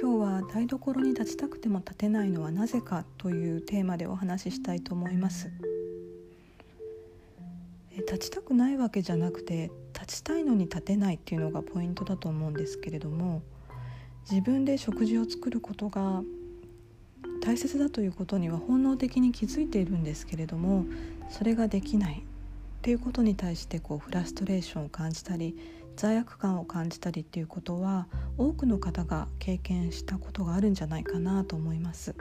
今日は台所に立ちたくても立てないのはなぜかというテーマでお話ししたいと思います。立ちたくないわけじゃなくて立ちたいのに立てないっていうのがポイントだと思うんですけれども自分で食事を作ることが大切だということには本能的に気づいているんですけれどもそれができないっていうことに対してこうフラストレーションを感じたり罪悪感を感じたりっていうことは多くの方が経験したことがあるんじゃないかなと思います。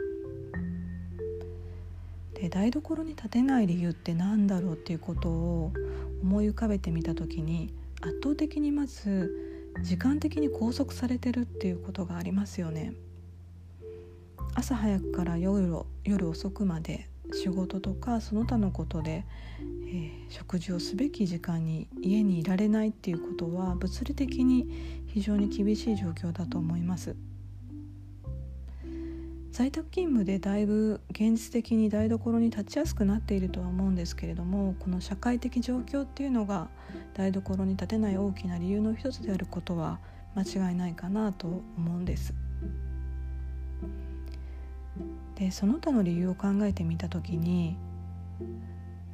で台所に立てない理由って何だろうっていうことを思い浮かべてみた時に圧倒的にまず時間的に拘束されてるっていうことがありますよね。朝早くから夜夜遅くまで仕事とかその他のことで、えー、食事をすべき時間に家にいられないっていうことは物理的に非常に厳しい状況だと思います在宅勤務でだいぶ現実的に台所に立ちやすくなっているとは思うんですけれどもこの社会的状況っていうのが台所に立てない大きな理由の一つであることは間違いないかなと思うんです。でその他の理由を考えてみた時に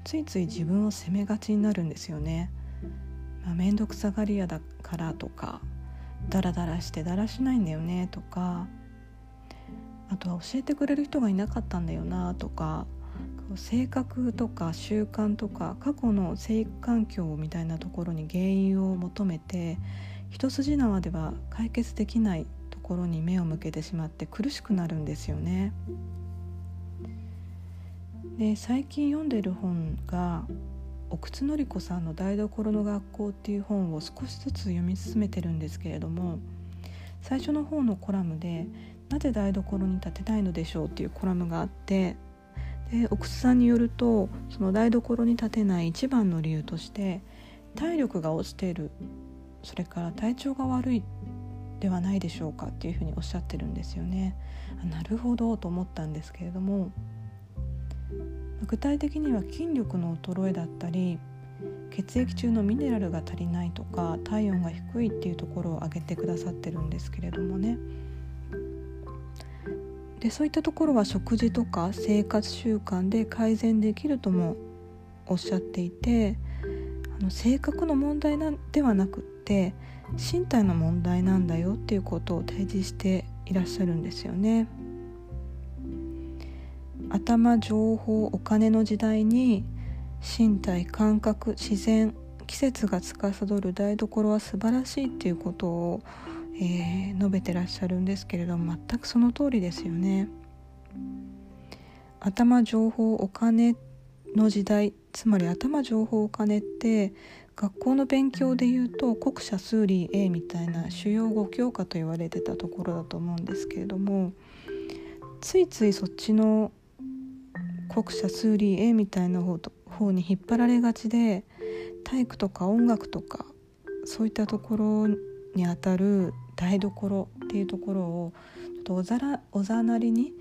ついつい自分を責めがちになるんですよね。まあ、めんどくさがり屋だからとかダラダラしてだらしないんだよねとかあとは教えてくれる人がいなかったんだよなとか性格とか習慣とか過去の生育環境みたいなところに原因を求めて一筋縄では解決できないころに目を向けてしまって苦しくなるんですよね。で最近読んでる本が奥津紀子さんの「台所の学校」っていう本を少しずつ読み進めてるんですけれども最初の方のコラムで「なぜ台所に立てたいのでしょう」っていうコラムがあってで奥津さんによるとその台所に立てない一番の理由として体力が落ちているそれから体調が悪いっではないでしょうかっていうふうにおっしゃってるんですよね。なるほどと思ったんですけれども具体的には筋力の衰えだったり血液中のミネラルが足りないとか体温が低いっていうところを挙げてくださってるんですけれどもねでそういったところは食事とか生活習慣で改善できるともおっしゃっていてあの性格の問題なではなくって身体の問題なんだよっていうことを提示していらっしゃるんですよね。頭情報お金の時代に身体感覚自然季節が司る台所は素晴らしいっていうことを、えー、述べてらっしゃるんですけれども全くその通りですよね。頭情報お金の時代つまり頭情報お金って学校の勉強で言うと国社数理 A みたいな主要5教科と言われてたところだと思うんですけれどもついついそっちの国社数理 A みたいな方と方に引っ張られがちで体育とか音楽とかそういったところにあたる台所っていうところをちょっとおざらおざなりに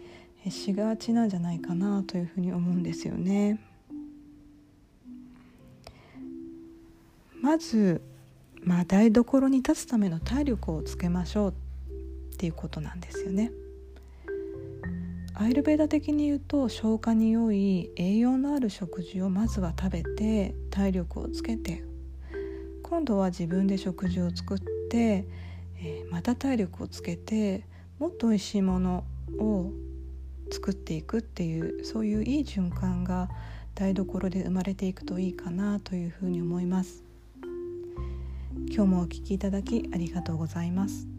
しがちなんじゃないかなというふうに思うんですよね。まず、まあ、台所に立つための体力をつけましょうっていうことなんですよね。アイルベーダ的に言うと消化に良い栄養のある食事をまずは食べて体力をつけて今度は自分で食事を作って、えー、また体力をつけてもっと美味しいものを作っていくっていうそういういい循環が台所で生まれていくといいかなというふうに思います今日もお聴きいただきありがとうございます。